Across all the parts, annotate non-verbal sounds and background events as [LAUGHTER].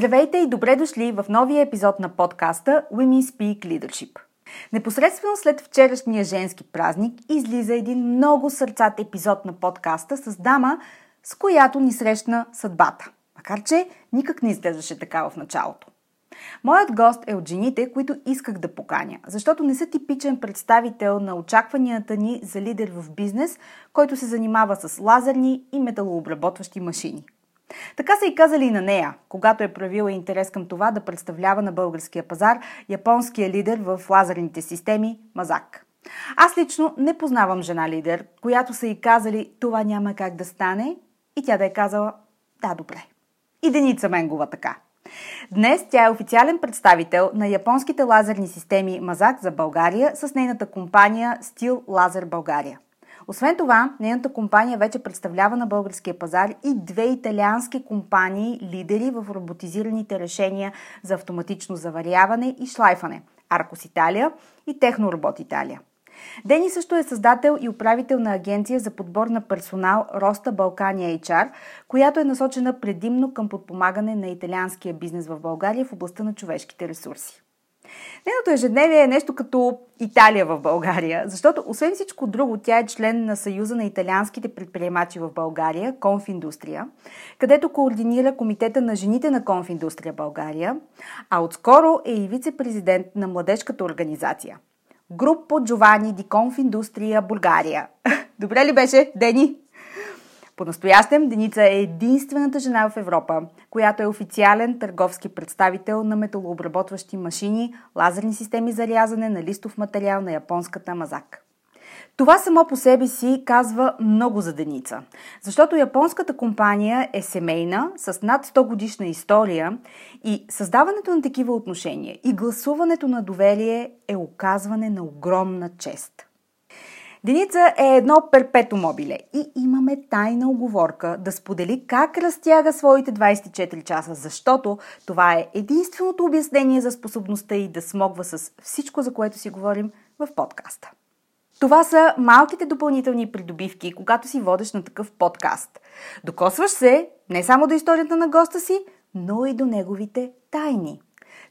Здравейте и добре дошли в новия епизод на подкаста Women Speak Leadership. Непосредствено след вчерашния женски празник излиза един много сърцат епизод на подкаста с дама, с която ни срещна съдбата. Макар, че никак не изглеждаше така в началото. Моят гост е от жените, които исках да поканя, защото не са типичен представител на очакванията ни за лидер в бизнес, който се занимава с лазерни и металообработващи машини – така са и казали и на нея, когато е проявила интерес към това да представлява на българския пазар японския лидер в лазерните системи Мазак. Аз лично не познавам жена лидер, която са и казали това няма как да стане и тя да е казала да, добре. И Деница Менгова така. Днес тя е официален представител на японските лазерни системи Мазак за България с нейната компания Steel Laser България – освен това, нейната компания вече представлява на българския пазар и две италиански компании лидери в роботизираните решения за автоматично заваряване и шлайфане – Аркос Италия и Техноробот Италия. Дени също е създател и управител на агенция за подбор на персонал Роста Балкания HR, която е насочена предимно към подпомагане на италианския бизнес в България в областта на човешките ресурси. Нейното ежедневие е нещо като Италия в България, защото освен всичко друго, тя е член на Съюза на италианските предприемачи в България, Конфиндустрия, където координира Комитета на жените на Конфиндустрия България, а отскоро е и вице-президент на младежката организация. Группо Джовани ди Конфиндустрия България. [LAUGHS] Добре ли беше, Дени? По-настоящем Деница е единствената жена в Европа, която е официален търговски представител на металообработващи машини, лазерни системи за рязане на листов материал на японската Мазак. Това само по себе си казва много за Деница, защото японската компания е семейна, с над 100 годишна история и създаването на такива отношения и гласуването на доверие е оказване на огромна чест – Деница е едно перпето мобиле и имаме тайна оговорка да сподели как разтяга своите 24 часа, защото това е единственото обяснение за способността и да смогва с всичко, за което си говорим в подкаста. Това са малките допълнителни придобивки, когато си водиш на такъв подкаст. Докосваш се не само до историята на госта си, но и до неговите тайни.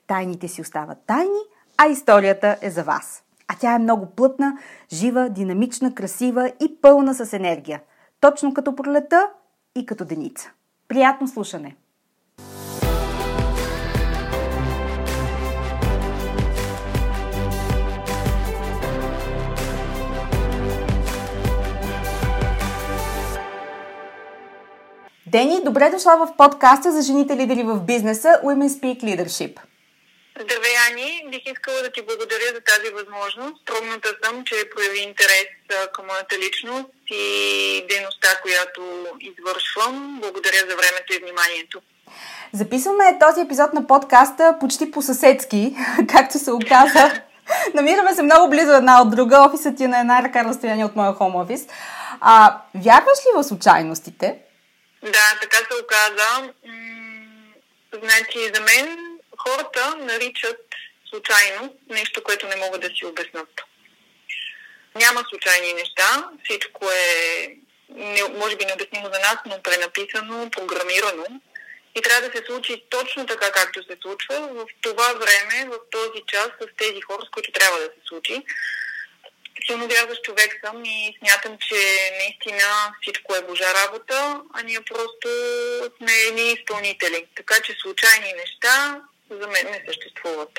Тайните си остават тайни, а историята е за вас а тя е много плътна, жива, динамична, красива и пълна с енергия. Точно като пролета и като деница. Приятно слушане! Дени, добре дошла в подкаста за жените лидери в бизнеса Women Speak Leadership. Здравей, Ани! Бих искала да ти благодаря за тази възможност. Трудната съм, че прояви интерес към моята личност и дейността, която извършвам. Благодаря за времето и вниманието. Записваме този епизод на подкаста почти по-съседски, [LAUGHS] както се оказа. [LAUGHS] Намираме се много близо една от друга. Офисът ти е на една ръка разстояние от моя хом офис. А, вярваш ли в случайностите? Да, така се оказа. М- значи, за мен хората наричат случайно нещо, което не могат да си обяснат. Няма случайни неща, всичко е не, може би необяснимо за нас, но пренаписано, програмирано и трябва да се случи точно така, както се случва, в това време, в този час, с тези хора, с които трябва да се случи. Силно вярващ човек съм и смятам, че наистина всичко е Божа работа, а ние просто сме едни изпълнители. Така че случайни неща за мен не съществуват.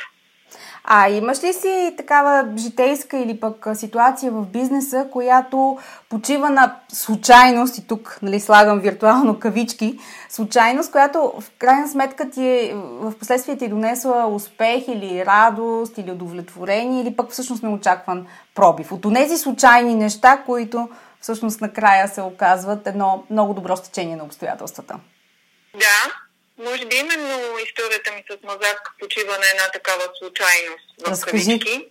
А имаш ли си такава житейска или пък ситуация в бизнеса, която почива на случайност, и тук нали, слагам виртуално кавички, случайност, която в крайна сметка ти е, в последствие ти е донесла успех или радост или удовлетворение или пък всъщност неочакван пробив. От тези случайни неща, които всъщност накрая се оказват едно много добро стечение на обстоятелствата. Да, може би именно историята ми с Мазак почива на една такава случайност в кавички.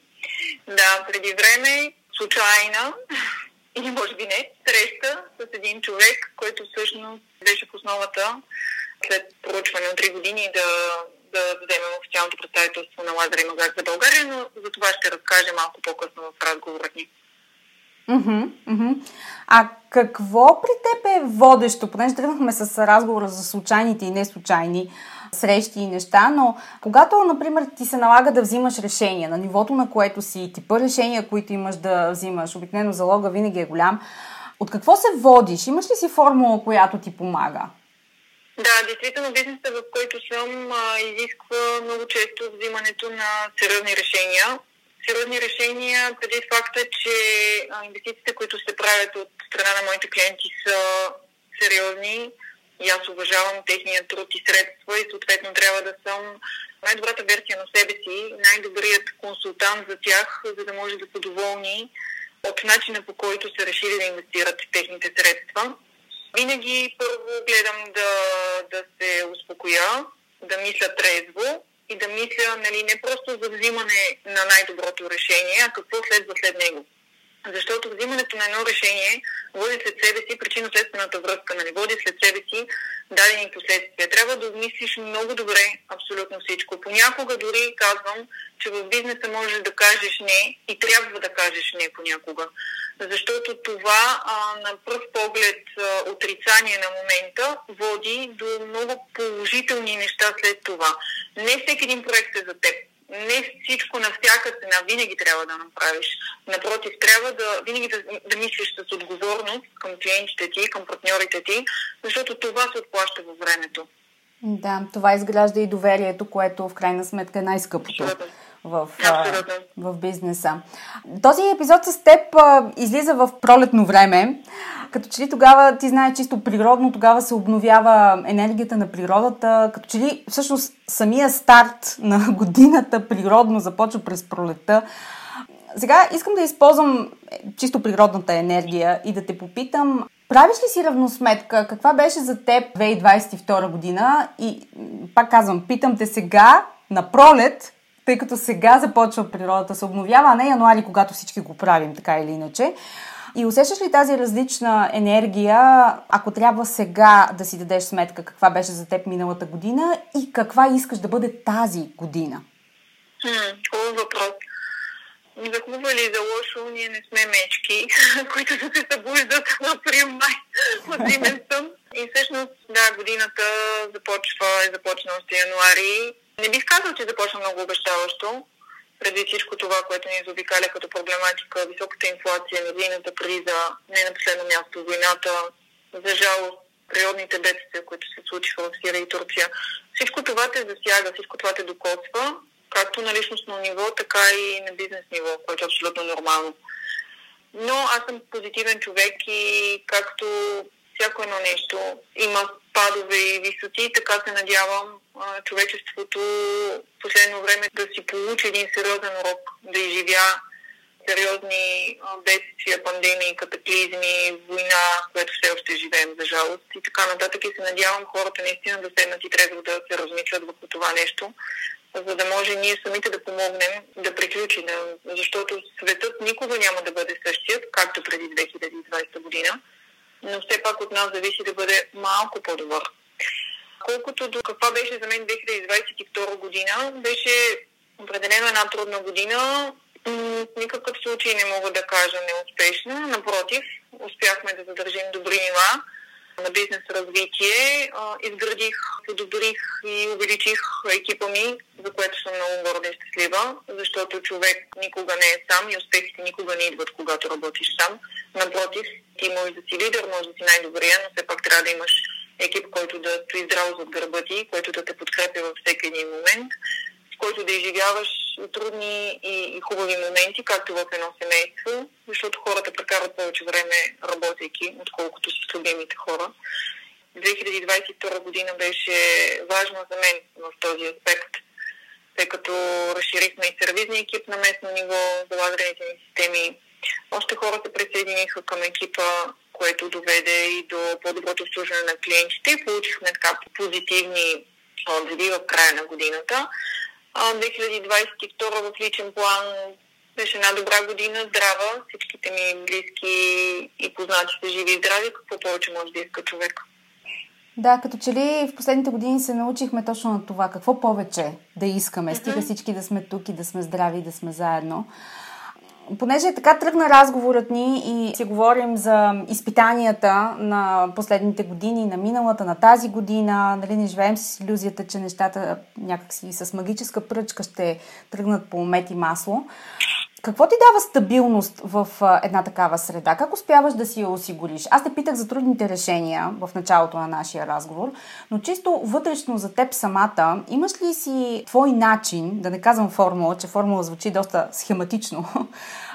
Да, преди време случайна [LAUGHS] или може би не, среща с един човек, който всъщност беше в основата след проучване от 3 години да, да вземем официалното представителство на Лазар и Мазак за България, но за това ще разкажа малко по-късно в разговора ни. А какво при теб е водещо? Понеже тръгнахме с разговора за случайните и неслучайни срещи и неща, но когато, например, ти се налага да взимаш решения на нивото, на което си, типа решения, които имаш да взимаш, обикновено залога винаги е голям, от какво се водиш? Имаш ли си формула, която ти помага? Да, действително бизнесът, в който съм, изисква много често взимането на сериозни решения сериозни решения, преди факта, че инвестициите, които се правят от страна на моите клиенти са сериозни и аз уважавам техния труд и средства и съответно трябва да съм най-добрата версия на себе си, най-добрият консултант за тях, за да може да са доволни от начина по който са решили да инвестират техните средства. Винаги първо гледам да, да се успокоя, да мисля трезво и да мисля нали, не просто за взимане на най-доброто решение, а какво следва след него. Защото взимането на едно решение води след себе си причинно-следствената връзка, нали? води след себе си дадени последствия. Трябва да обмислиш много добре абсолютно всичко. Понякога дори казвам, че в бизнеса можеш да кажеш не и трябва да кажеш не понякога. Защото това а, на пръв поглед а, отрицание на момента води до много положителни неща след това. Не всеки един проект е за теб не всичко на всяка цена винаги трябва да направиш. Напротив, трябва да винаги да, да мислиш с отговорност към клиентите ти, към партньорите ти, защото това се отплаща във времето. Да, това изгражда и доверието, което в крайна сметка е най-скъпото. В, в бизнеса. Този епизод с теб а, излиза в пролетно време. Като че ли тогава, ти знаеш, чисто природно, тогава се обновява енергията на природата. Като че ли всъщност самия старт на [LAUGHS] годината природно започва през пролета. Сега искам да използвам чисто природната енергия и да те попитам, правиш ли си равносметка каква беше за теб 2022 година и пак казвам, питам те сега на пролет, тъй като сега започва природата се обновява, а не януари, когато всички го правим, така или иначе. И усещаш ли тази различна енергия, ако трябва сега да си дадеш сметка каква беше за теб миналата година и каква искаш да бъде тази година? хубав въпрос. За хубаво или за лошо, ние не сме мечки, [LAUGHS] които да се събуждат на април-май от зимен сън. И всъщност, да, годината започва, е започна още януари. Не бих казал, че започна много обещаващо преди всичко това, което ни заобикаля като проблематика, високата инфлация, енергийната криза, не на последно място войната, за жалост природните бедствия, които се случиха в Сирия и Турция. Всичко това те засяга, всичко това те докосва, както на личностно ниво, така и на бизнес ниво, което е абсолютно нормално. Но аз съм позитивен човек и както всяко едно нещо има падове и висоти, така се надявам човечеството в последно време да си получи един сериозен урок, да изживя сериозни бедствия, пандемии, катаклизми, война, която все още живеем, за жалост и така нататък. И се надявам хората наистина да седнат и трябва да се размислят върху това нещо, за да може ние самите да помогнем да приключи, да, защото светът никога няма да бъде същият, както преди 2020 година, но все пак от нас зависи да бъде малко по-добър. Колкото до каква беше за мен 2022 година, беше определено една трудна година. В никакъв случай не мога да кажа неуспешна. Напротив, успяхме да задържим добри нива. на бизнес развитие. Изградих, подобрих и увеличих екипа ми, за което съм много горда и щастлива, защото човек никога не е сам и успехите никога не идват, когато работиш сам. Напротив, ти можеш да си лидер, може да си най-добрия, но все пак трябва да имаш екип, който да стои здраво зад гърба ти, който да те подкрепя във всеки един момент, с който да изживяваш трудни и, и хубави моменти, както в едно семейство, защото хората прекарат повече време работейки, отколкото с любимите хора. 2022 година беше важна за мен в този аспект, тъй като разширихме и сервизния екип на местно ниво, залаганите ни системи. Още хора се присъединиха към екипа, което доведе и до по-доброто обслужване на клиентите. Получихме така позитивни отзиви в края на годината. 2022 в личен план беше една добра година, здрава, всичките ми близки и познати са живи и здрави, какво повече може да иска човек. Да, като че ли в последните години се научихме точно на това, какво повече да искаме, стига всички да сме тук и да сме здрави и да сме заедно понеже така тръгна разговорът ни и си говорим за изпитанията на последните години, на миналата, на тази година, нали, не живеем с иллюзията, че нещата някакси с магическа пръчка ще тръгнат по мет и масло. Какво ти дава стабилност в една такава среда? Как успяваш да си я осигуриш? Аз те питах за трудните решения в началото на нашия разговор, но чисто вътрешно за теб самата, имаш ли си твой начин, да не казвам формула, че формула звучи доста схематично, [LAUGHS]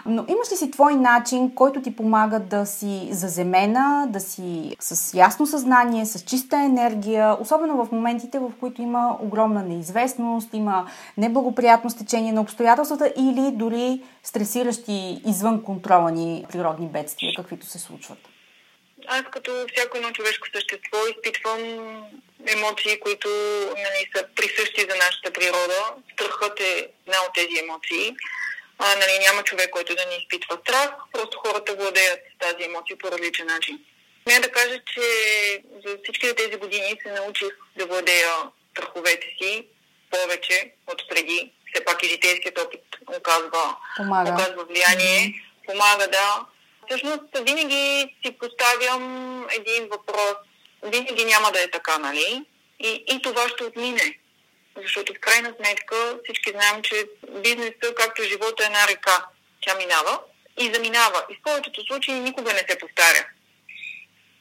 но имаш ли си твой начин, който ти помага да си заземена, да си с ясно съзнание, с чиста енергия, особено в моментите, в които има огромна неизвестност, има неблагоприятно стечение на обстоятелствата или дори стресиращи извън контрола ни природни бедствия, каквито се случват? Аз като всяко едно човешко същество изпитвам емоции, които нали, са присъщи за нашата природа. Страхът е една от тези емоции а, нали, няма човек, който да не изпитва страх, просто хората владеят тази емоция по различен начин. Не да кажа, че за всички тези години се научих да владея страховете си повече от преди. Все пак и житейският опит оказва, помага. оказва влияние. Mm-hmm. Помага, да. Всъщност винаги си поставям един въпрос. Винаги няма да е така, нали? И, и това ще отмине. Защото в крайна сметка всички знаем, че бизнесът, както живота е една река, тя минава и заминава. И в повечето случаи никога не се повтаря.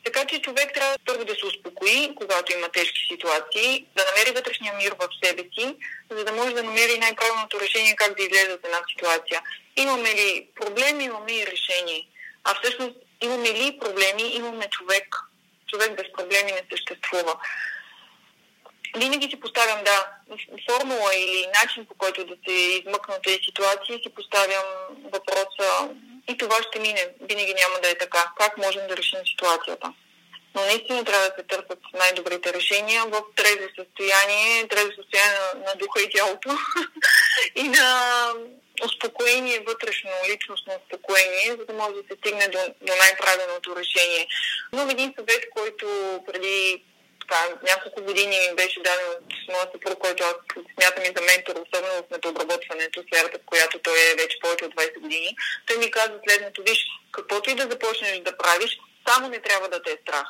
Така че човек трябва първо да се успокои, когато има тежки ситуации, да намери вътрешния мир в себе си, за да може да намери най-правилното решение как да излезе от една ситуация. Имаме ли проблеми, имаме и решение. А всъщност имаме ли проблеми, имаме човек. Човек без проблеми не съществува винаги си поставям, да, формула или начин по който да се измъкна тези ситуации, си поставям въпроса и това ще мине. Винаги няма да е така. Как можем да решим ситуацията? Но наистина трябва да се търсят най-добрите решения в трезво състояние, трезво състояние на, на духа и тялото [LAUGHS] и на успокоение, вътрешно, личностно успокоение, за да може да се стигне до, до най-правилното решение. Но един съвет, който преди така, няколко години ми беше даден от моят съпруг, който аз смятам и за ментор, особено в метообработването, сферата, в която той е вече повече от 20 години. Той ми каза следното, виж, каквото и да започнеш да правиш, само не трябва да те е страх.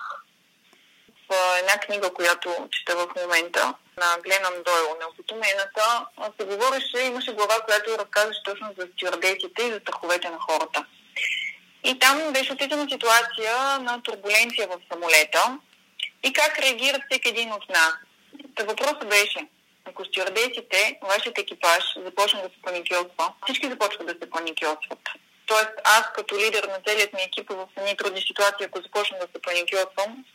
В една книга, която чета в момента, на Гленан Дойл, Неопитомената, се говореше, имаше глава, която разказваше точно за стюардесите и за страховете на хората. И там беше описана ситуация на турбуленция в самолета, и как реагира всеки един от нас. Та въпросът беше, ако стюардесите, вашият екипаж започна да се паникьосва, всички започват да се паникьосват. Тоест аз като лидер на целият ми екип в едни трудни ситуации, ако започна да се паникьосвам,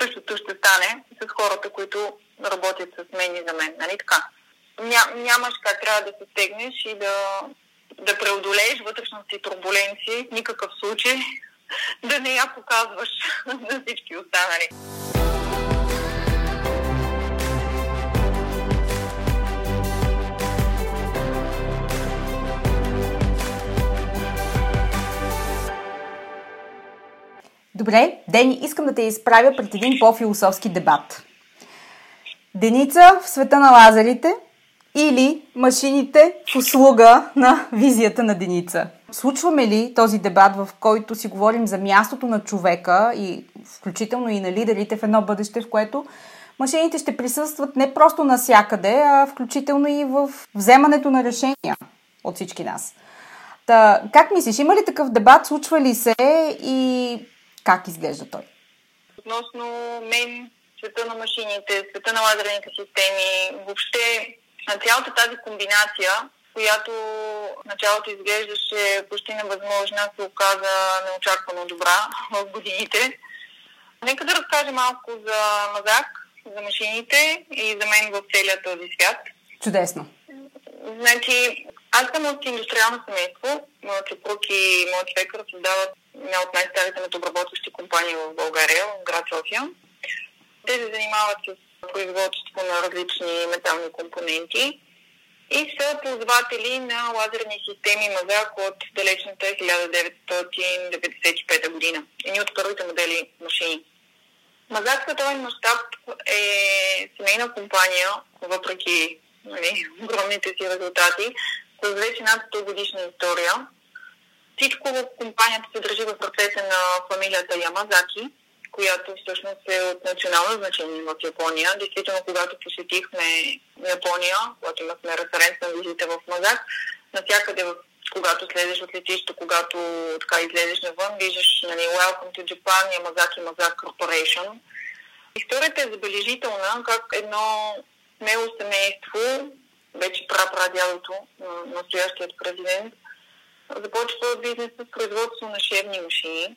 същото ще стане с хората, които работят с мен и за мен. Нали така? Ня, нямаш как трябва да се стегнеш и да, да преодолееш вътрешната си турбуленция, в никакъв случай да не я показваш на всички останали. Добре, Дени, искам да те изправя пред един по-философски дебат. Деница в света на лазерите или машините в услуга на визията на Деница. Случваме ли този дебат, в който си говорим за мястото на човека и включително и на лидерите в едно бъдеще, в което машините ще присъстват не просто насякъде, а включително и в вземането на решения от всички нас. Та, как мислиш, има ли такъв дебат, случва ли се и как изглежда той? Относно мен, света на машините, света на лазерните системи, въобще на цялата тази комбинация, която началото изглеждаше почти невъзможна, се оказа неочаквано добра [LAUGHS] в годините. Нека да разкажа малко за Мазак, за машините и за мен в целия този свят. Чудесно. Значи, аз съм от индустриално семейство. Моят съпруг и моят човек създават една от най-старите метобработващи компании в България, в град София. Те се занимават с производство на различни метални компоненти и са ползватели на лазерни системи Мазак от далечната 1995 година. Едни от първите модели машини. Мазак световен мащаб е семейна компания, въпреки нали, [LAUGHS] огромните си резултати, с вече над 100 годишна история. Всичко в компанията се държи в процеса на фамилията Ямазаки, която всъщност е от национално значение в Япония. Действително, когато посетихме Япония, когато имахме референтна визита в Мазак, навсякъде, когато слезеш от летището, когато така излезеш навън, виждаш нали, Welcome to Japan, Yamazaki Mazak Corporation. Историята е забележителна, как едно смело семейство, вече прапрадялото на настоящият президент, започва бизнес с производство на шевни машини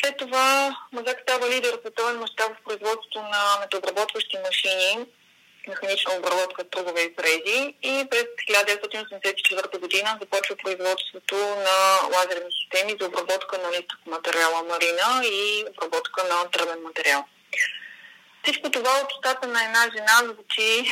след това Мазак става лидер в световен мащаб в производството на метообработващи машини, механична обработка трубове и фрези и през 1984 година започва производството на лазерни системи за обработка на листов материала марина и обработка на тръбен материал. Всичко това от устата на една жена звучи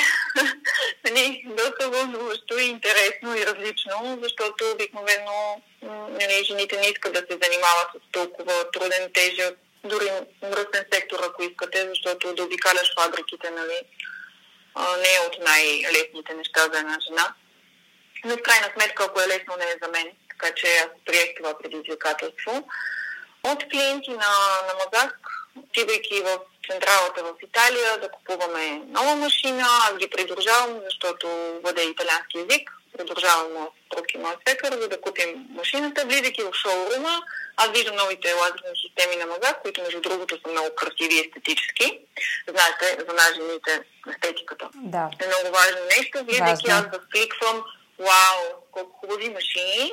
[LAUGHS] нали, доста вълнуващо и интересно и различно, защото обикновено нали, жените не искат да се занимават с толкова труден, тежък, дори мръсен сектор, ако искате, защото да обикаляш фабриките нали, не е от най-лесните неща за една жена. Но в крайна сметка, ако е лесно, не е за мен. Така че аз приех това предизвикателство. От клиенти на, на Мазак, отивайки в централата в Италия да купуваме нова машина. Аз ги придружавам, защото въде италиански язик. Придружавам моят друг и моят свекър, за да купим машината. Влизайки в шоурума, аз виждам новите лазерни системи на Мазак, които между другото са много красиви и естетически. Знаете, за нас жените естетиката да. е много важно нещо. Влизайки аз възкликвам, вау, колко хубави машини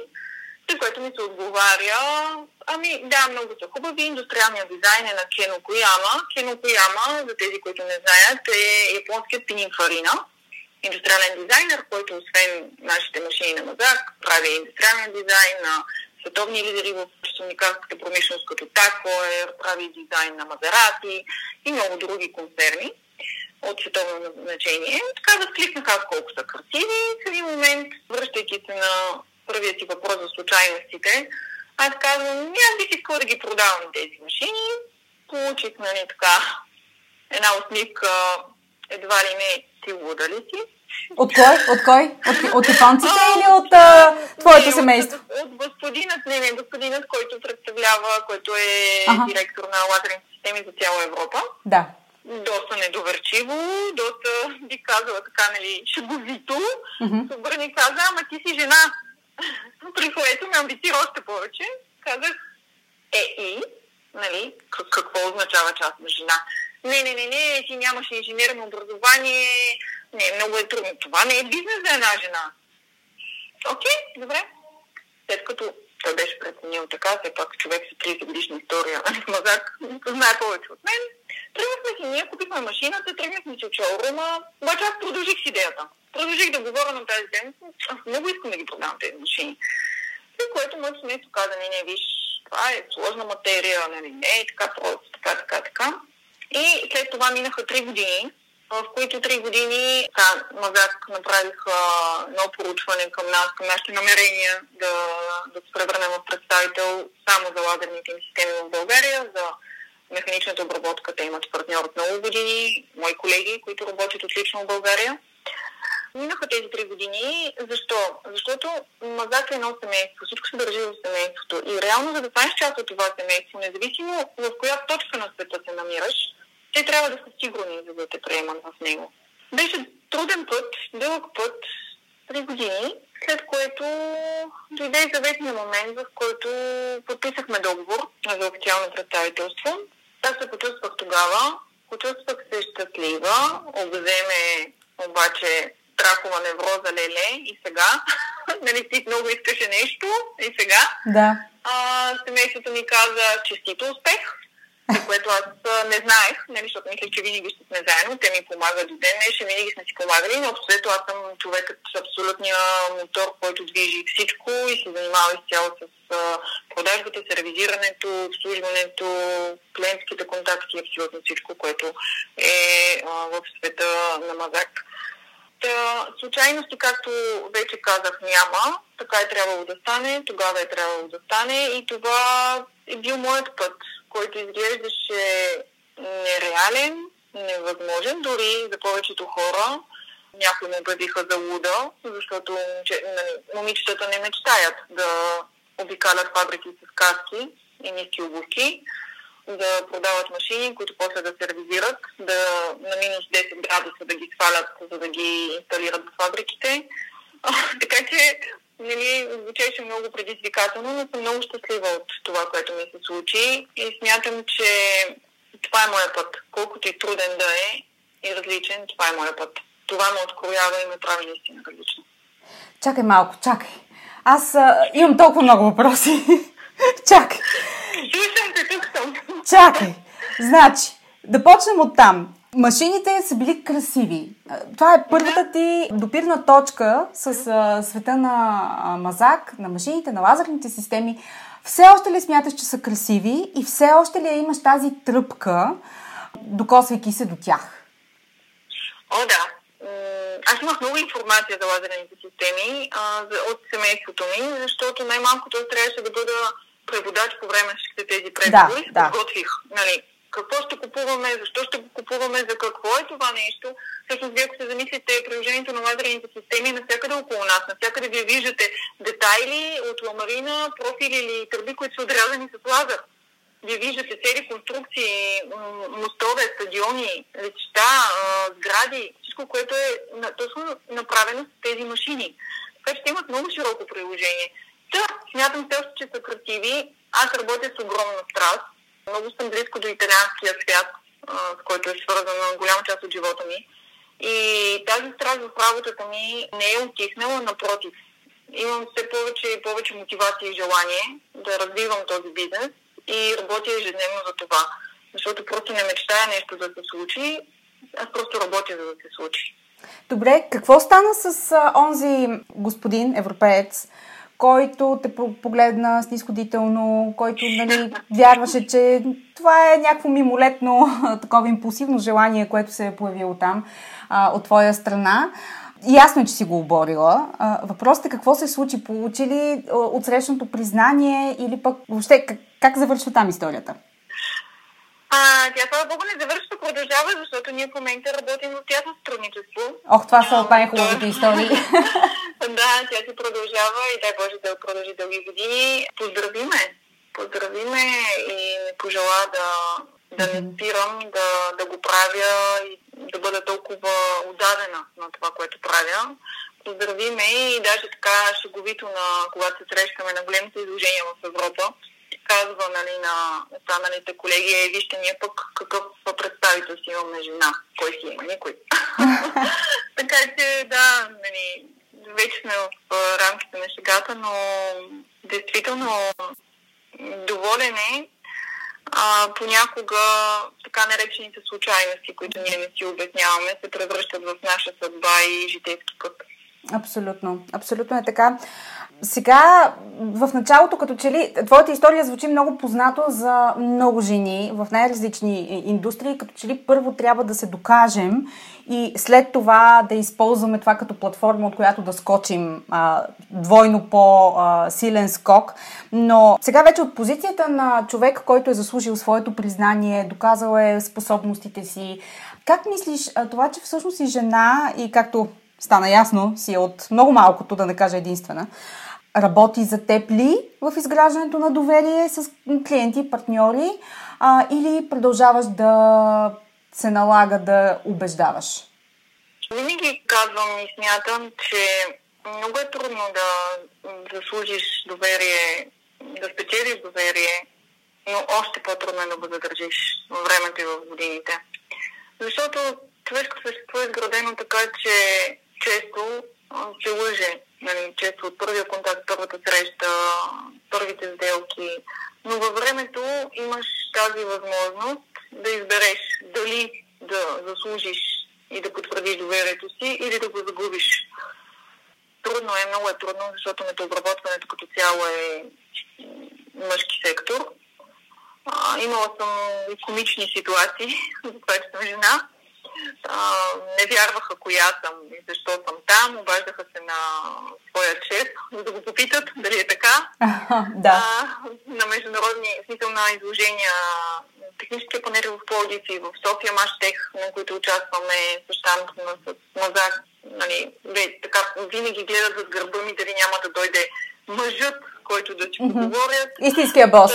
при което ми се отговаря, ами да, много са хубави. Индустриалният дизайн е на Кено Кояма. Кено Кояма, за тези, които не знаят, е японският Пининфарина, индустриален дизайнер, който освен нашите машини на Мазак, прави индустриален дизайн на световни лидери в часовникарската промишленост, като Такоер, прави дизайн на Мазерати и много други концерни от световно значение. Така възкликнаха колко са красиви. В един момент, връщайки се на първият си въпрос за случайностите, аз казвам, аз бих искала да ги продавам тези машини. Получих, нали, така, една усмивка, едва ли не, ти луда ли си? От кой? От кой? От, от японците или от а, твоето не, семейство? От, от господинът, не, не, господинът, който представлява, който е ага. директор на лазерните системи за цяла Европа. Да. Доста недоверчиво, доста би казала така, нали, шеговито. Mm-hmm. Обърни каза, ама ти си жена, [LAUGHS] при което ме амбицира още повече. Казах, е и, нали, какво означава част на жена? Не, не, не, не, ти нямаш инженерно образование, не, много е трудно. Това не е бизнес за една жена. Окей, добре. След като той беше преценил така, все пак човек с 30 годишна история, [LAUGHS] мазак, знае повече от мен. Тръгнахме си ние, купихме машината, тръгнахме си от шоурума, обаче аз продължих с идеята. Продължих да говоря на тази тема. Аз много искам да ги продавам тези машини. След което моето семейство каза, не, не, виж, това е сложна материя, нали, не е така просто, така, така, така. И след това минаха три години, в които три години така, Мазак направиха едно поручване към нас, към нашите намерения да, да се превърнем в представител само за ладерните им системи в България, за механичната обработка. Те имат партньор от много години, мои колеги, които работят отлично в България. минаха тези три години. Защо? Защото Мазак е едно семейство. Всичко се държи в семейството. И реално, за да станеш част от това семейство, независимо в коя точка на света се намираш, те трябва да са сигурни, за да те приемат в него. Беше труден път, дълъг път, три години, след което дойде заветния момент, в който подписахме договор за официално представителство. Аз се почувствах тогава, почувствах се щастлива, обземе обаче страхова невроза леле и сега, [LAUGHS] нали си много искаше нещо и сега. Да. А, семейството ми каза честито успех, което аз не знаех, нали, защото мислех, че винаги ще сме заедно. Те ми помагат до ден днешен, винаги сме си помагали, но общо аз съм човекът с абсолютния мотор, който движи всичко и се занимава изцяло с продажбата, сервизирането, обслужването, клиентските контакти, абсолютно всичко, което е в света на Мазак. Та, случайности, както вече казах, няма. Така е трябвало да стане, тогава е трябвало да стане и това е бил моят път, който изглеждаше нереален, невъзможен, дори за повечето хора. Някои ме бъдиха за луда, защото момичетата не мечтаят да обикалят фабрики с каски и ниски обувки да продават машини, които после да се ревизират, да на минус 10 градуса да ги свалят, за да ги инсталират в фабриките. [LAUGHS] така че нали, звучеше много предизвикателно, но съм много щастлива от това, което ми се случи и смятам, че това е моя път. Колкото и труден да е и различен, това е моя път. Това ме откроява и ме прави наистина различно. Чакай малко, чакай. Аз а, имам толкова много въпроси. [LAUGHS] чакай. Слушам тук съм. Чакай. Значи, да почнем от там. Машините са били красиви. Това е първата ти допирна точка с света на мазак, на машините, на лазерните системи. Все още ли смяташ, че са красиви и все още ли имаш тази тръпка, докосвайки се до тях? О, да. Аз имах много информация за лазерните системи а, от семейството ми, защото най-малкото трябваше да бъда преводач по време на всичките тези преговори, да, да. подготвих, нали, какво ще купуваме, защо ще го купуваме, за какво е това нещо. Всъщност, вие ако се замислите, приложението на лазерните системи е навсякъде около нас. Навсякъде вие виждате детайли от ламарина, профили или тръби, които са отрязани с лазер. Вие виждате цели конструкции, мостове, стадиони, летища, сгради, всичко, което е точно направено с тези машини. Така те имат много широко приложение. Та, смятам се още, че са красиви. Аз работя с огромна страст. Много съм близко до италианския свят, с който е свързана голяма част от живота ми. И тази страст в работата ми не е отихнала, напротив. Имам все повече и повече мотивация и желание да развивам този бизнес и работя ежедневно за това. Защото просто не мечтая нещо да се случи, аз просто работя за да се случи. Добре, какво стана с а, онзи господин европеец, който те погледна снисходително, който нали, вярваше, че това е някакво мимолетно [LAUGHS] такова импулсивно желание, което се е появило там а, от твоя страна. Ясно е, че си го оборила. Въпросът е какво се случи? Получи ли от срещното признание или пък въобще как, как завършва там историята? А, тя, слава Богу, не завършва, продължава, защото ние в момента работим в тясно сътрудничество. Ох, това са от най-хубавите истории. [LAUGHS] да, тя си продължава и дай Боже да продължи дълги години. Поздравиме! Поздравиме и ми пожела да, да не спирам, да, да го правя и да бъда толкова отдадена на това, което правя. Поздравиме и даже така шеговито, на, когато се срещаме на големите изложения в Европа, казва нали, на останалите колеги, е, вижте ние пък какъв представител си имаме жена. Кой си има? Никой. [LAUGHS] така че да, нали, вече сме в рамките на шегата, но действително доволен е. А, понякога така наречените случайности, които ние не си обясняваме, се превръщат в наша съдба и житейски път. Абсолютно. Абсолютно е така. Сега, в началото, като че ли, твоята история звучи много познато за много жени в най-различни индустрии, като че ли първо трябва да се докажем и след това да използваме това като платформа, от която да скочим а, двойно по-силен скок. Но сега вече от позицията на човек, който е заслужил своето признание, доказал е способностите си, как мислиш това, че всъщност и жена и както стана ясно, си е от много малкото, да не кажа единствена. Работи за теб ли в изграждането на доверие с клиенти партньори а, или продължаваш да се налага да убеждаваш? Винаги казвам и смятам, че много е трудно да заслужиш доверие, да спечелиш доверие, но още по-трудно е да го задържиш в времето и в годините. Защото човешко същество е изградено така, че често се лъже. Нали, често от първия контакт, първата среща, първите сделки. Но във времето имаш тази възможност да избереш дали да заслужиш и да потвърдиш доверието си или да го загубиш. Трудно е, много е трудно, защото метообработването като цяло е мъжки сектор. А, имала съм комични ситуации, [LAUGHS] за това, съм жена. А, не вярваха коя съм и защо съм там. Обаждаха се на своя шеф, за да го попитат дали е така. [LAUGHS] да. А, на международни, смисъл на изложения техническия панел в Плодив и в София Маштех, на които участваме с щанд с Мазак. Нали, така, винаги гледат зад гърба ми дали няма да дойде мъжът, който да mm-hmm. поговорят. Истинския бос.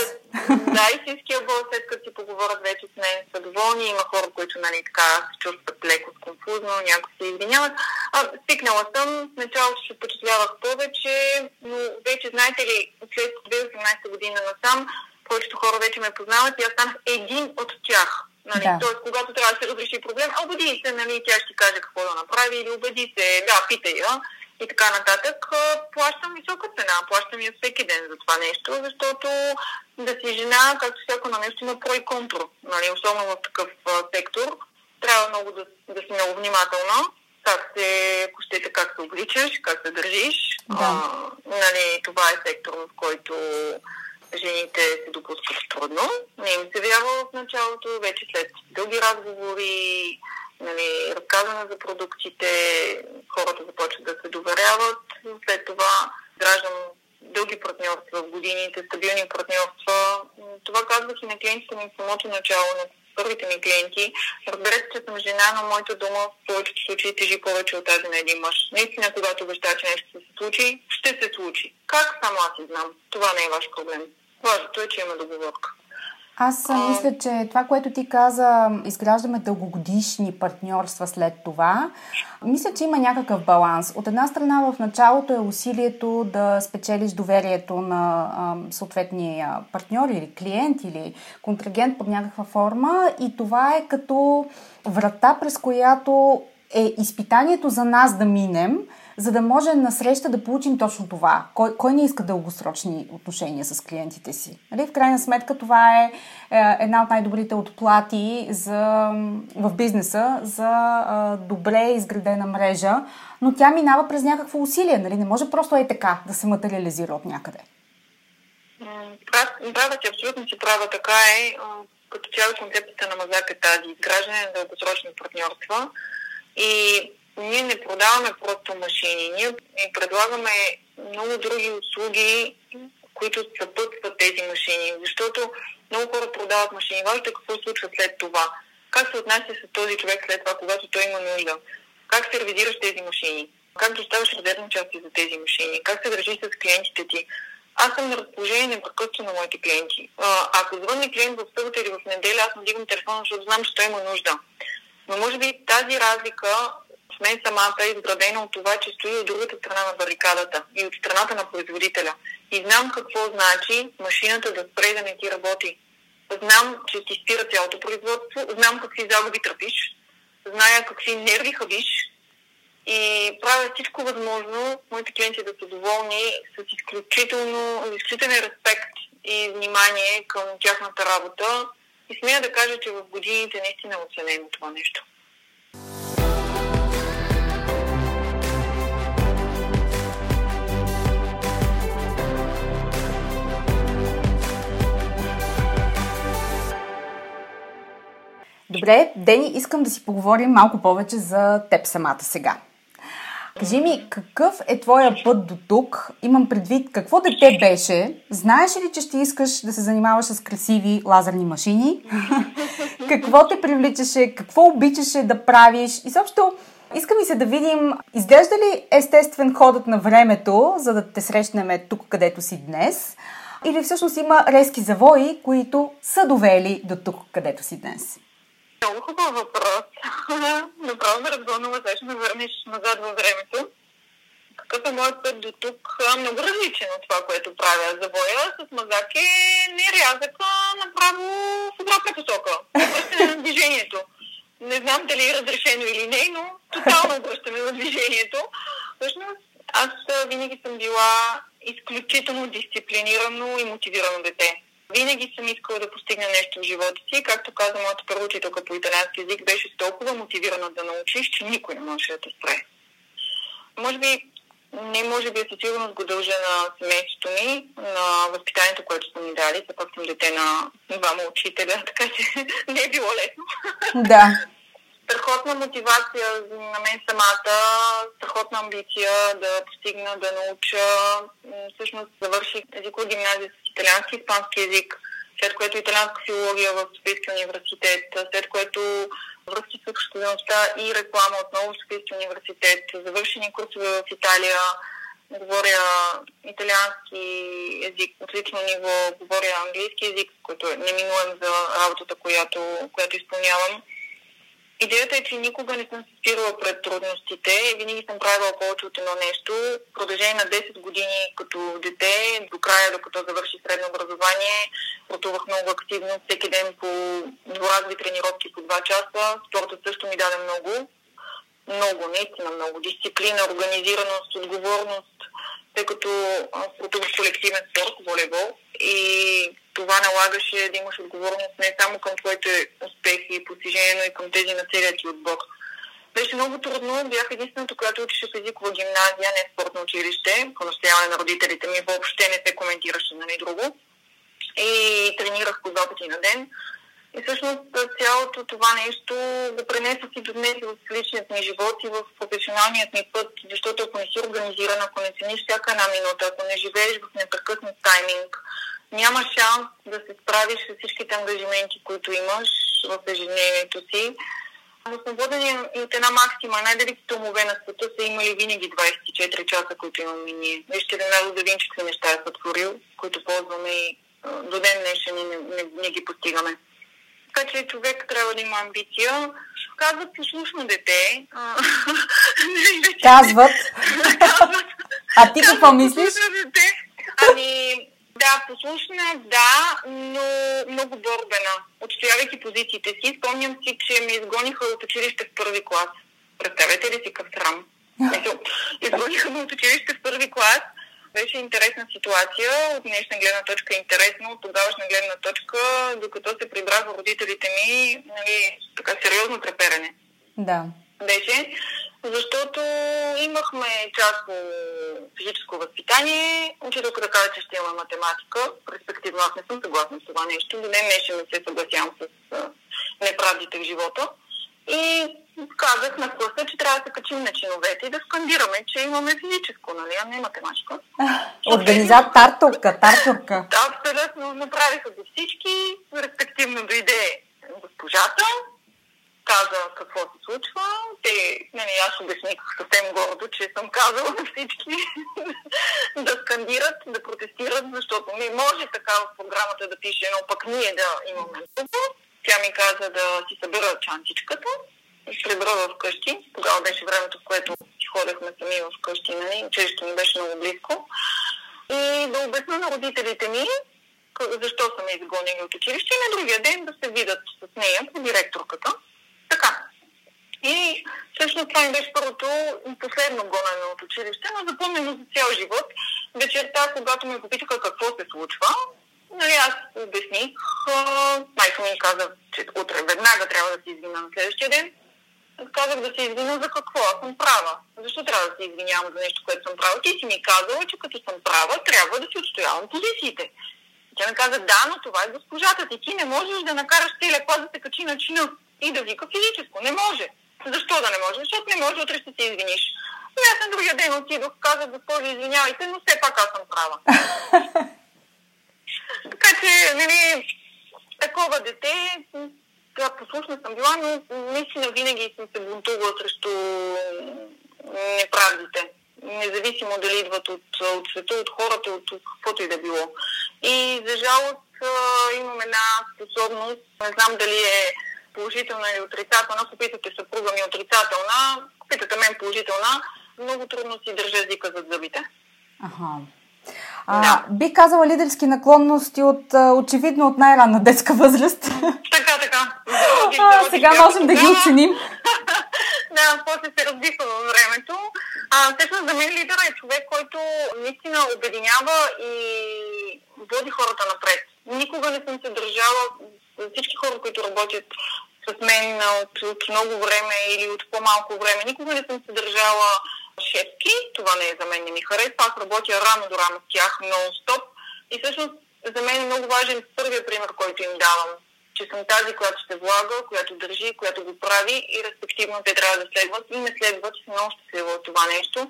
Да, истинския бос, след като си поговорят вече с мен, са доволни. Има хора, които нали, така се чувстват леко конфузно, някои се извиняват. А, стикнала съм, в началото се впечатлявах повече, но вече, знаете ли, след 2018 година насам, повечето хора вече ме познават и аз станах един от тях. Нали? Да. Тоест, когато трябва да се разреши проблем, убеди се, нали, тя ще каже какво да направи или убеди се, да, питай я и така нататък. Плащам висока цена, плащам я всеки ден за това нещо, защото да си жена, както всяко на нещо, има про и контур. Нали? Особено в такъв сектор. Трябва много да, да си много внимателна как се, ако щете, как се обличаш, как се държиш. Да. А, нали, това е сектор, в който жените се допускат трудно. Не им се вярва в началото, вече след дълги разговори, нали, разказване за продуктите, хората започват да се доверяват. След това граждан дълги партньорства в годините, стабилни партньорства. Това казвах и на клиентите ми в самото начало, на първите ми клиенти. Разберете, че съм жена, но моята дума в повечето случаи тежи повече от тази на един мъж. Наистина, когато обеща, че нещо се случи, ще се случи. Как само аз си знам? Това не е ваш проблем. Важното е, че има договорка. Аз а... мисля, че това, което ти каза, изграждаме дългогодишни партньорства след това. Мисля, че има някакъв баланс. От една страна в началото е усилието да спечелиш доверието на а, съответния партньор или клиент или контрагент под някаква форма и това е като врата, през която е изпитанието за нас да минем – за да може на среща да получим точно това. Кой, кой не иска дългосрочни отношения с клиентите си? Нали? В крайна сметка това е, е една от най-добрите отплати за, в бизнеса за добре изградена мрежа, но тя минава през някакво усилие. Нали? Не може просто е така да се материализира от някъде. Права че абсолютно си права. Така е. Като цяло концепцията на Мазак е тази изграждане на дългосрочни партньорства. И ние не продаваме просто машини. Ние предлагаме много други услуги, които съпътстват тези машини. Защото много хора продават машини. Важно е какво случва след това. Как се отнася с този човек след това, когато той има нужда? Как се ревизираш тези машини? Как доставяш резервни части за тези машини? Как се държиш с клиентите ти? Аз съм на разположение непрекъснато на моите клиенти. А, ако звънне клиент в събота или в неделя, аз не дигам телефона, защото знам, че той има нужда. Но може би тази разлика с мен самата е изградена от това, че стои от другата страна на барикадата и от страната на производителя. И знам какво значи машината да спре да не ти работи. Знам, че ти спира цялото производство, знам какви загуби тръпиш, зная какви нерви хабиш и правя всичко възможно моите клиенти да са доволни с изключително, изключителен респект и внимание към тяхната работа. И смея да кажа, че в годините наистина е оценено това нещо. Добре, Дени, искам да си поговорим малко повече за теб самата сега. Кажи ми, какъв е твоя път до тук? Имам предвид какво дете беше. Знаеш ли, че ще искаш да се занимаваш с красиви лазерни машини? [LAUGHS] какво те привличаше? Какво обичаше да правиш? И също, Иска ми се да видим, изглежда ли естествен ходът на времето, за да те срещнем тук, където си днес, или всъщност има резки завои, които са довели до тук, където си днес? Много хубав въпрос. [LAUGHS] Направо ме развълнува, сега ще ме върнеш назад във времето. Какъв е моят път до тук? Много различен от това, което правя. Завоя с мазак е не рязъка, направо в обратна посока. Обръщане на движението. Не знам дали е разрешено или не, но тотално обръщане на движението. Всъщност, аз винаги съм била изключително дисциплинирано и мотивирано дете. Винаги съм искала да постигна нещо в живота си. Както каза моята първа учителка по италиански язик, беше толкова мотивирана да научиш, че никой не може да те спре. Може би, не може би със сигурност го дължа на семейството ми, на възпитанието, което са ми дали. Все пак съм дете на двама учителя, [LAUGHS] така че не е било лесно. Да. Страхотна мотивация на мен самата, страхотна амбиция да постигна, да науча. Всъщност завърших езикова гимназия с италиански и испански язик, след което италианска филология в Софийския университет, след което връзки с обществеността и реклама отново в Софийския университет, завършени курсове в Италия, говоря италиански език от лично ниво, говоря английски език, който е неминуем за работата, която, която изпълнявам. Идеята е, че никога не съм се спирала пред трудностите и винаги съм правила повече от едно нещо. В продължение на 10 години като дете, до края, докато завърши средно образование, пътувах много активно, всеки ден по дворазови тренировки по 2 часа. Спортът също ми даде много. Много, наистина много. Дисциплина, организираност, отговорност, тъй като спортувах колективен спорт, волейбол и това налагаше да имаш отговорност не само към твоите успехи и постижения, но и към тези на целият ти отбор. Беше много трудно. Бях единственото, която учеше в езикова гимназия, не спортно училище. По настояване на родителите ми въобще не се коментираше на нали, друго. И тренирах по два пъти на ден. И всъщност цялото това нещо го пренесох и до днес в личният ми живот и в професионалният ми път, защото ако не си организиран, ако не цениш всяка една минута, ако не живееш в непрекъснат тайминг, няма шанс да се справиш с всичките ангажименти, които имаш в ежедневието си. Но и от една максима. Най-великите умове на света са имали винаги 24 часа, които имаме ние. Вижте Леонардо да Винчи какви неща е сътворил, които ползваме и до ден днешен не, не, не ги постигаме. Така че човек трябва да има амбиция. Казват послушно дете. [LAUGHS] [LAUGHS] Казват. а ти какво мислиш? Ами, да, послушна, да, но много борбена. Отстоявайки позициите си, спомням си, че ме изгониха от училище в първи клас. Представете ли си какъв срам? [LAUGHS] изгониха ме от училище в първи клас. Беше интересна ситуация, от днешна гледна точка е интересно, от тогавашна гледна точка, докато се прибраха родителите ми, нали, така сериозно треперене. Да. Беше защото имахме част по физическо възпитание. Учителката каза, че ще има математика. Респективно аз не съм съгласна с това нещо. До ден днешен не се съгласявам с неправдите в живота. И казах на класа, че трябва да се качим на чиновете и да скандираме, че имаме физическо, нали, а не математика. [LAUGHS] Организат тартурка, тартурка. Да, абсолютно направиха го всички, респективно дойде госпожата, каза какво се случва. Те, не, не, аз обясних съвсем гордо, че съм казала на всички [LAUGHS] да скандират, да протестират, защото не може така в програмата да пише, но пък ние да имаме това. Тя ми каза да си събера чантичката и се прибра вкъщи. Тогава беше времето, в което си ходехме сами вкъщи, нали? Училището ми беше много близко. И да обясня на родителите ми, защо са ме изгонили от училище и на другия ден да се видят с нея по директорката така. И всъщност това ми беше първото и последно гонене от училище, но запомнено за цял живот. Вечерта, когато ме попитаха какво се случва, нали, аз обясних, майка ми каза, че утре веднага трябва да се извина на следващия ден. Аз казах да се извиня за какво? Аз съм права. Защо трябва да се извинявам за нещо, което съм права? Ти си ми казала, че като съм права, трябва да си отстоявам позициите. Тя ми каза, да, но това е госпожата ти. Ти не можеш да накараш целия клас да се качи на чина и да вика физическо. Не може. Защо да не може? Защото не може, утре ще се извиниш. И аз на другия ден отидох, казах, госпожо, извинявайте, но все пак аз съм права. [LAUGHS] така че, нали, такова дете, да, послушна съм била, но наистина винаги съм се бунтувала срещу неправдите. Независимо дали идват от, от света, от хората, от, от каквото и да било. И за жалост имам една способност, не знам дали е положителна или отрицателна, ако питате съпруга ми отрицателна, ако питате мен положителна, много трудно си държа езика зад зъбите. Ага. А, да. Бих казала лидерски наклонности от очевидно от най-ранна детска възраст. Така, така. А, сега можем да ги оценим. [LAUGHS] да, после се разбиха във времето. А, всъщност за мен лидера е човек, който наистина обединява и води хората напред. Никога не съм се държала всички хора, които работят с мен от, от много време или от по-малко време. Никога не съм се държала шефки. Това не е за мен, не ми харесва. Аз работя рано до рано с тях, нон-стоп. И всъщност за мен е много важен първия пример, който им давам. Че съм тази, която се влага, която държи, която го прави и респективно те трябва да следват и не следват. Съм много щастлива от това нещо.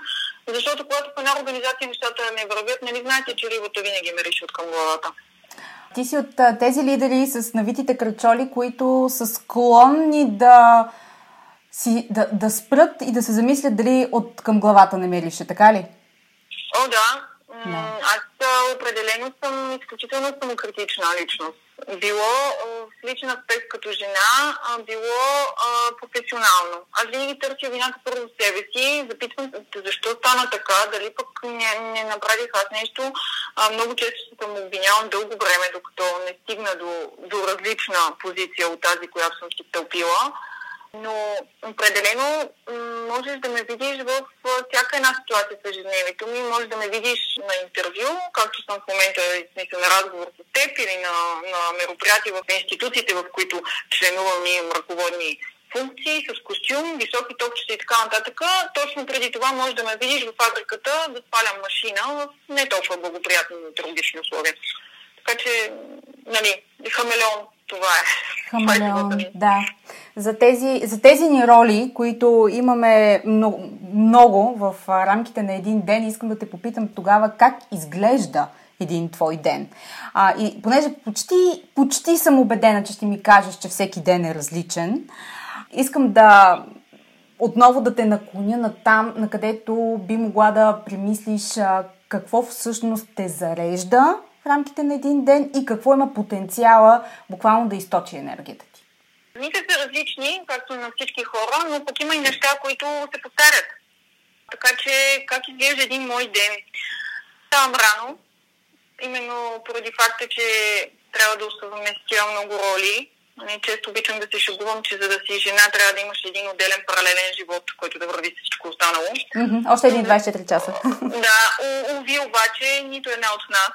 Защото когато в една организация нещата не вървят, нали знаете, че рибата винаги ме реши от към главата. Ти си от тези лидери с навитите кръчоли, които са склонни да, си, да, да спрат и да се замислят дали от към главата не мирише, така ли? О, да. Да. Аз определено съм изключително самокритична личност. Било в личен аспект като жена, било а, професионално. Аз винаги търся вината първо себе си, запитвам защо стана така, дали пък не, не направих аз нещо. А, много често съм обвинявам дълго време, докато не стигна до, до различна позиция от тази, която съм си тълпила но определено можеш да ме видиш в всяка една ситуация в ежедневието ми. Можеш да ме видиш на интервю, както съм в момента смисъл, на разговор с теб или на, на мероприятия в институциите, в които членувам и имам ръководни функции, с костюм, високи топчета и така нататък. Точно преди това можеш да ме видиш в фабриката да спалям машина в не толкова благоприятни метеорологични условия. Така че, нали, хамелеон, това е. Хамелеон, да. За тези, за тези ни роли, които имаме много, много в рамките на един ден, искам да те попитам тогава как изглежда един твой ден. А, и понеже почти, почти съм убедена, че ще ми кажеш, че всеки ден е различен, искам да отново да те наклоня на там, на където би могла да премислиш а, какво всъщност те зарежда в рамките на един ден и какво има потенциала буквално да източи енергията ти? Дните са различни, както на всички хора, но пък има и неща, които се повтарят. Така че как изглежда един мой ден? Ставам рано, именно поради факта, че трябва да усъвместя много роли не, често обичам да се шегувам, че за да си жена трябва да имаш един отделен паралелен живот, който да върви всичко останало. Mm-hmm. Още един 24 часа. [LAUGHS] Да, уви обаче нито една от нас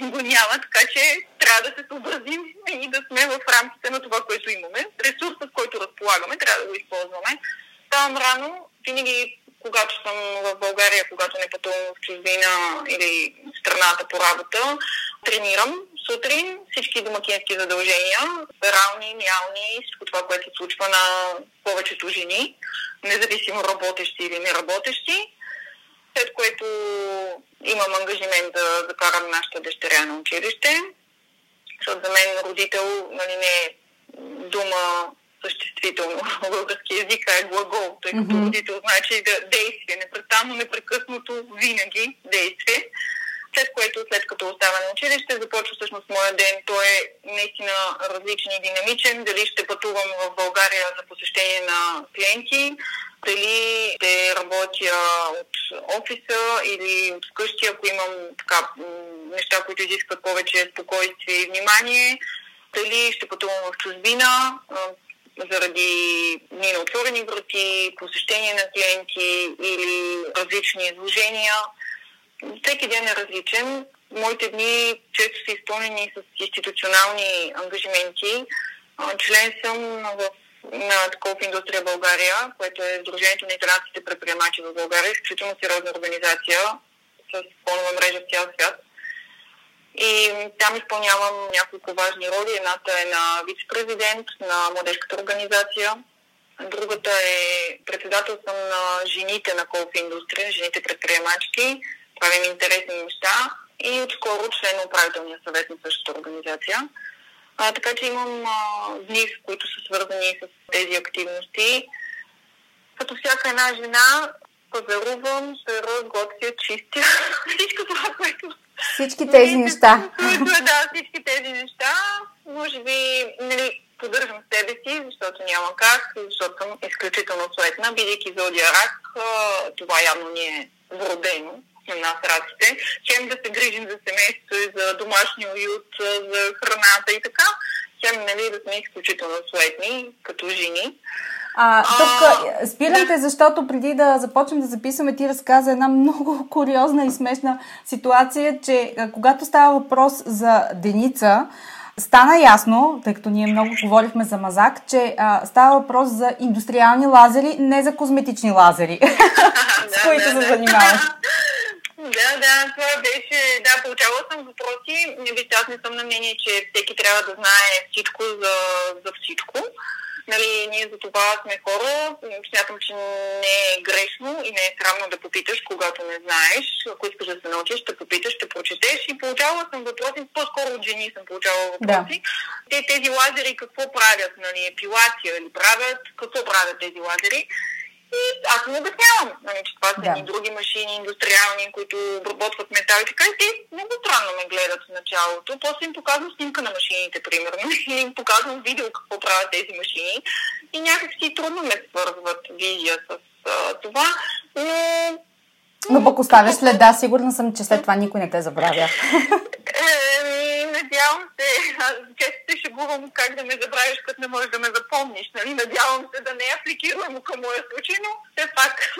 [LAUGHS] го няма, така че трябва да се съобразим и да сме в рамките на това, което имаме. Ресурсът, който разполагаме, трябва да го използваме. Ставам рано, винаги когато съм в България, когато не пътувам в чужбина или страната по работа, тренирам сутрин всички домакински задължения, перални, мялни, всичко това, което се случва на повечето жени, независимо работещи или неработещи. След което имам ангажимент да закарам нашата дъщеря на училище, защото за мен родител нали, не е дума съществително български язик, а е глагол, тъй като mm-hmm. родител значи да действие, непрестанно, непрекъснато, винаги действие след което, след като остава на училище, започва всъщност моя ден. Той е наистина различен и динамичен. Дали ще пътувам в България за посещение на клиенти, дали ще работя от офиса или от вкъщи, ако имам така, неща, които изискват повече спокойствие и внимание, дали ще пътувам в чужбина, заради дни на отворени врати, посещение на клиенти или различни изложения всеки ден е различен. Моите дни често са изпълнени с институционални ангажименти. Член съм в на такова индустрия България, което е Сдружението на италянските предприемачи в България, изключително сериозна организация с пълнова мрежа в цял свят. И там изпълнявам няколко важни роли. Едната е на вице-президент на младежката организация. Другата е председател съм на жените на Колф индустрия, жените предприемачки правим интересни неща и отскоро член на управителния съвет на същата организация. А, така че имам а, дни, които са свързани с тези активности. Като всяка една жена, пазарувам, сера, готвя, чистя. [LAUGHS] Всичко това, което... Всички тези неща. да, всички тези неща. Може би, нали, поддържам себе си, защото няма как, защото съм изключително суетна, бидейки зодия рак, това явно ни е вродено на нас раците. Хем да се грижим за семейството и за домашния уют, за храната и така, хем нали, да сме изключително суетни, като жени. А, тук а, спирам те, защото преди да започнем да записваме, ти разказа една много [LAUGHS] куриозна и смешна ситуация, че когато става въпрос за Деница, Стана ясно, тъй като ние много говорихме за мазак, че а, става въпрос за индустриални лазери, не за козметични лазери, [LAUGHS] [LAUGHS] с които се занимаваш. Да, да, това беше, да, получавала съм въпроси. Аз не съм на мнение, че всеки трябва да знае всичко за, за всичко. Нали, ние за това сме хора. Смятам, че не е грешно и не е срамно да попиташ, когато не знаеш. Ако искаш да се научиш, ще попиташ, ще прочетеш. И получавала съм въпроси, по-скоро от жени съм получавала въпроси. Да. Те, тези лазери какво правят? Нали, епилация ли правят? Какво правят тези лазери? И аз не обяснявам, нали, че това са да. други машини, индустриални, които обработват метал и така. И те много странно ме гледат в началото. После им показвам снимка на машините, примерно, [LAUGHS] или им показвам видео какво правят тези машини. И някакси трудно ме свързват визия с а, това. Но но пък оставяш следа, сигурна съм, че след това никой не те забравя. Еми, надявам се, често се шегувам как да ме забравиш, като не можеш да ме запомниш. Нали? Надявам се да не е апликирано към моя случай, но все пак.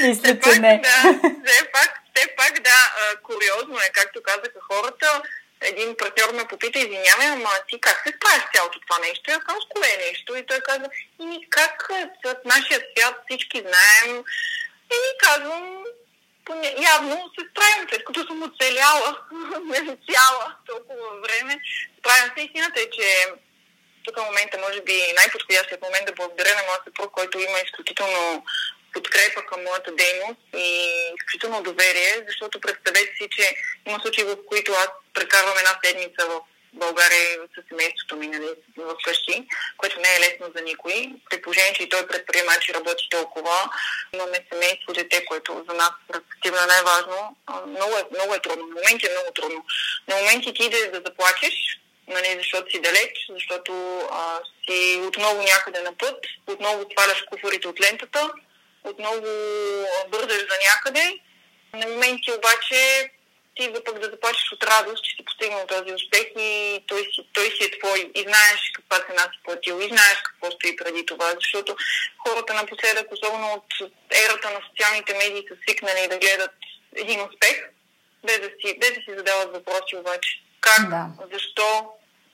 Мисля, че не. Да, все пак, все пак, да, куриозно е, както казаха хората. Един партньор ме попита, извинявай, ама ти как се справиш цялото това нещо? Я казвам, кое е нещо? И той каза, и как в нашия свят всички знаем, и казвам, явно се справям, след като съм оцеляла, [LAUGHS] не цяла толкова време. Справям се. Истината е, че тук в момента, може би, най-подходящият момент да благодаря на моя съпруг, който има изключително подкрепа към моята дейност и изключително доверие, защото представете си, че има случаи, в които аз прекарвам една седмица в България с семейството ми нали, в което не е лесно за никой. При положение, че и той предприемач и работи толкова, имаме семейство, дете, което за нас респективно е най-важно. Много е, много е трудно. На моменти е много трудно. На моменти ти идеш да заплачеш, нали, защото си далеч, защото а, си отново някъде на път, отново сваляш куфарите от лентата, отново бързаш за някъде. На моменти обаче ти да пък да започнеш от радост, че си постигнал този успех и той си, той си е твой и знаеш каква цена си платил и знаеш какво стои преди това, защото хората напоследък, особено от ерата на социалните медии, са свикнали да гледат един успех, без да си, без да си задават въпроси обаче. Как, да. защо,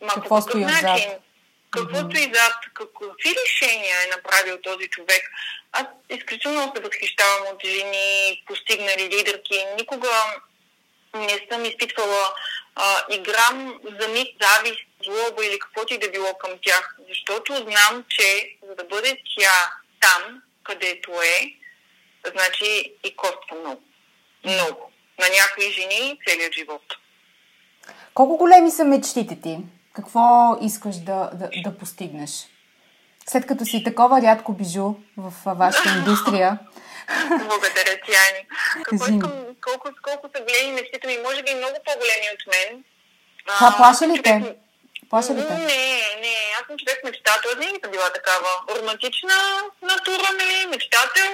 ма какво по какъв начин, зад? какво mm-hmm. стои зад, какви решения е направил този човек. Аз изключително се възхищавам от жени, постигнали лидерки. Никога не съм изпитвала а, и грам за миг завист, злоба или каквото и да било към тях. Защото знам, че за да бъде тя там, където е, значи и коства много. Много. На някои жени целият живот. Колко големи са мечтите ти? Какво искаш да, да, да постигнеш? След като си такова рядко бижу в вашата индустрия. [LAUGHS] Благодаря ти, Ани. Какво искам, колко, колко са големи мечтите ми, може би много по-големи от мен. Това плаша ли те? Плаша ли те? Не, не, аз съм човек мечтател, винаги съм била такава романтична натура, нали, мечтател.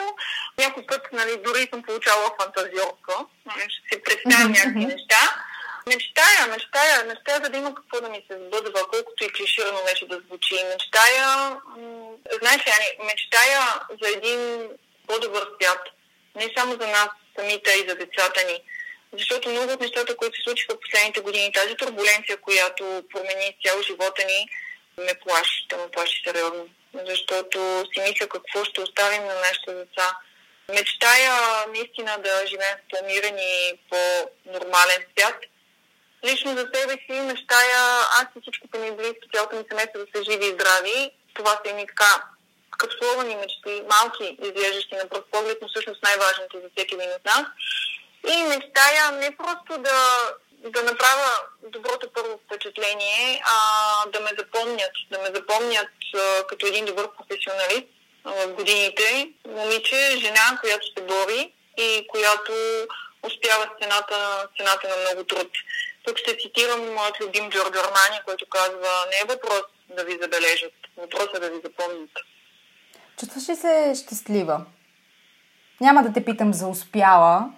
Някой път, нали, дори съм получавала фантазиорка, нали, ще си представям някакви неща. Мечтая, мечтая, мечтая, за да има какво да ми се сбъдва, колкото и клиширано вече да звучи. Мечтая, м- знаеш ли, мечтая за един по-добър свят. Не само за нас самите, и за децата ни. Защото много от нещата, които се случиха в последните години, тази турбуленция, която промени цял живота ни, ме плаши, да ме плаши сериозно. Защото си мисля какво ще оставим на нашите деца. Мечтая наистина да живеем в планиран и по-нормален свят. Лично за себе си мечтая аз и всичките ми близки, цялото ми семейство да са живи и здрави. Това са и така капсуловани мечти, малки, изглеждащи на пръв поглед, но всъщност най-важните за всеки един от нас. И мечтая не просто да, да направя доброто първо впечатление а да ме запомнят, да ме запомнят а, като един добър професионалист в годините. Момиче, жена, която се бори и която успява цената, цената на много труд. Тук ще цитирам моят любим Джордж Армани, който казва, не е въпрос да ви забележат, въпросът е да ви запомнят. Чувстваш ли се щастлива? Няма да те питам за успяла,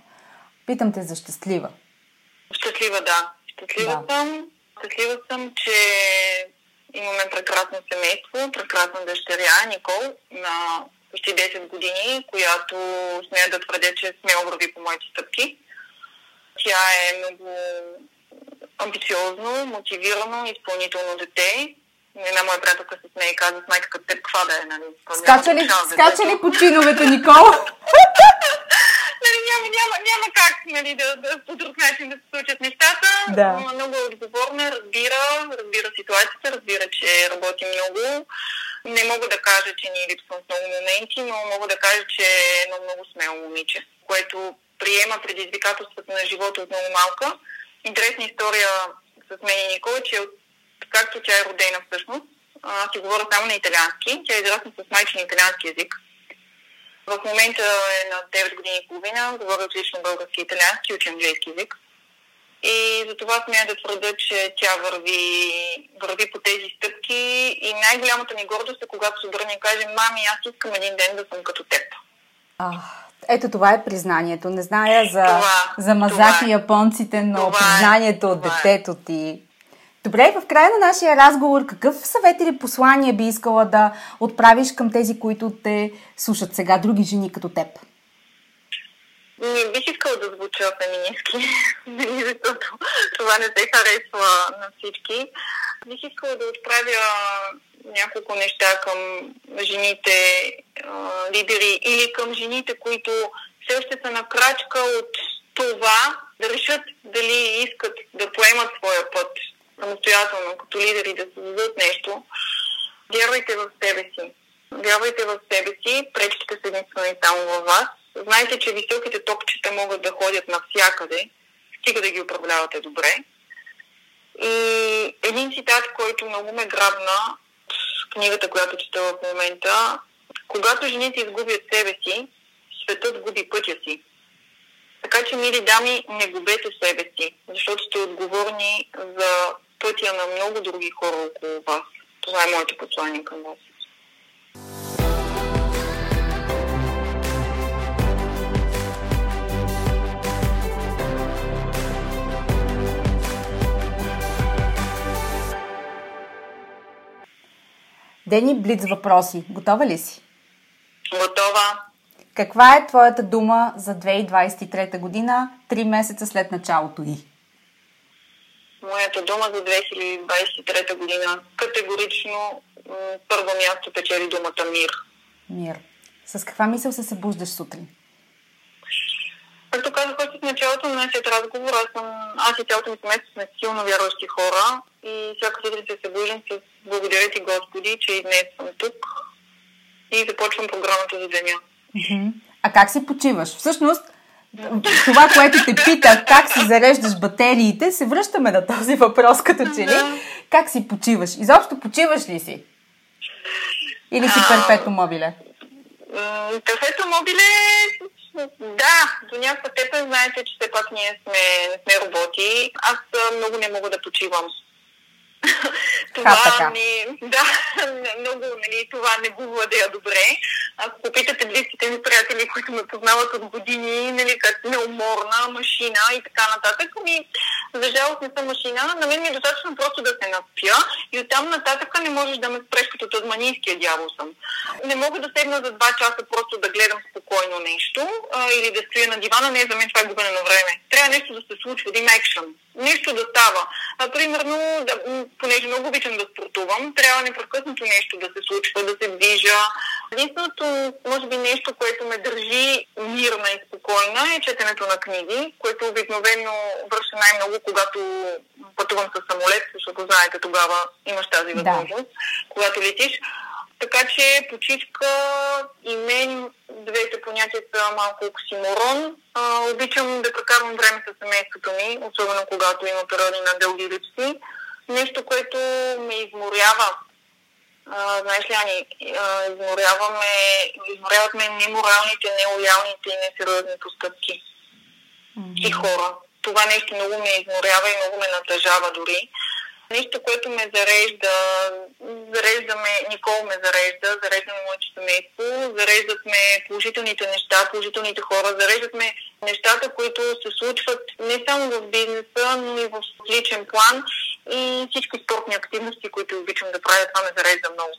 питам те за щастлива. Щастлива, да. Щастлива да. съм. Щастлива съм, че имаме прекрасно семейство, прекрасна дъщеря, Никол, на почти 10 години, която смея да твърдя, че смело върви по моите стъпки. Тя е много амбициозно, мотивирано, изпълнително дете. Една моя приятелка се смее и каза с майка като теб каква да е, нали? Скача ли, скача ли по чиновете, Никол? [LAUGHS] нали, няма, няма, няма как нали, да, да по друг начин да се случат нещата. Да. Много е отговорна, разбира, разбира ситуацията, разбира, че работи много. Не мога да кажа, че ни липсвам в много моменти, но мога да кажа, че е едно много смело момиче, което приема предизвикателствата на живота от много малка. Интересна история с мен и Никола, че както тя е родена всъщност, аз си говоря само на италиански. Тя е израсна с майчин италиански язик. В момента е на 9 години и половина, говоря отлично български и италиански, учи английски язик. И за това смея да твърда, че тя върви, върви по тези стъпки и най-голямата ми гордост е когато се обърне и каже, мами, аз искам един ден да съм като теб. А, ето това е признанието. Не зная за, това, за мазаки е. японците, но това е. признанието от е. детето ти Добре, в края на нашия разговор, какъв съвет или послание би искала да отправиш към тези, които те слушат сега, други жени като теб? Не бих искала да звуча феминистки, [LAUGHS] защото това не се харесва на всички. Бих искала да отправя няколко неща към жените лидери или към жените, които все още са на крачка от това да решат дали искат да поемат своя път самостоятелно, като лидери, да създадат нещо, вярвайте в себе си. Вярвайте в себе си, пречките са единствено и само във вас. Знайте, че високите топчета могат да ходят навсякъде, стига да ги управлявате добре. И един цитат, който много ме грабна в книгата, която чета в момента. Когато жените изгубят себе си, светът губи пътя си. Така че, мили дами, не губете себе си, защото сте отговорни за пътя на много други хора около вас. Това е моето послание към вас. Дени Блиц въпроси. Готова ли си? Готова. Каква е твоята дума за 2023 година, три месеца след началото й? Моята дума за 2023 година категорично първо място печели думата мир. Мир. С каква мисъл се събуждаш сутрин? Както казах още в началото на нашия разговор, аз, съм, аз и цялото ми семейство сме силно вярващи хора и всяка сутрин се събуждам с благодаря ти Господи, че и днес съм тук и започвам програмата за деня. А как си почиваш? Всъщност, това, което те питах, как си зареждаш батериите, се връщаме на този въпрос като че ли. Как си почиваш? Изобщо почиваш ли си? Или си перпето мобиле? Перпето мобиле, да, до някаква степен знаете, че все пак ние сме, сме роботи. Аз много не мога да почивам. [LAUGHS] това така. не, да, много, нали, това не го владея добре. Ако попитате близките ми приятели, които ме познават от години, нали, като неуморна, машина и така нататък, ми, за жалост не съм машина, на мен ми е достатъчно просто да се напия и оттам нататък не можеш да ме спреш като тъзманийския дявол съм. Не мога да седна за два часа просто да гледам спокойно нещо а, или да стоя на дивана, не за мен това е губене на време. Трябва нещо да се случва, да има екшън нещо да става. А, примерно, да, понеже много обичам да спортувам, трябва непрекъснато нещо да се случва, да се движа. Единственото, може би, нещо, което ме държи мирна и спокойна е четенето на книги, което обикновено върша най-много, когато пътувам с самолет, защото знаете, тогава имаш тази възможност, да. когато летиш. Така че почивка и мен двете понятия са малко оксиморон. обичам да прекарвам време с семейството ми, особено когато има периоди на дълги липси. Нещо, което ме изморява. А, знаеш ли, Ани, изморяваме, изморяват ме неморалните, нелоялните и несериозни постъпки mm-hmm. и хора. Това нещо много ме изморява и много ме натъжава дори. Нещо, което ме зарежда, зареждаме, Никол ме зарежда, зареждаме моето семейство, зареждат ме положителните неща, положителните хора, зареждат ме нещата, които се случват не само в бизнеса, но и в личен план и всички спортни активности, които обичам да правя, това ме зарежда много.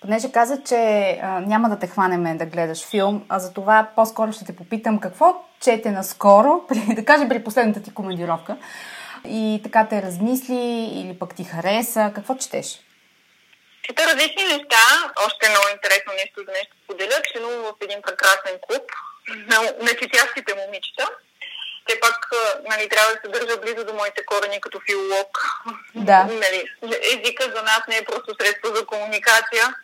Понеже каза, че а, няма да те хванеме да гледаш филм, а за това по-скоро ще те попитам какво чете наскоро, [LAUGHS] при, да кажем при последната ти командировка, и така те размисли или пък ти хареса? Какво четеш? Чета различни неща. Още много интересно нещо за нещо споделя. Членувам в един прекрасен клуб [LAUGHS] на, на четящите момичета. Те пак нали, трябва да се държа близо до моите корени като филолог. Да. [LAUGHS] нали, езика за нас не е просто средство за комуникация,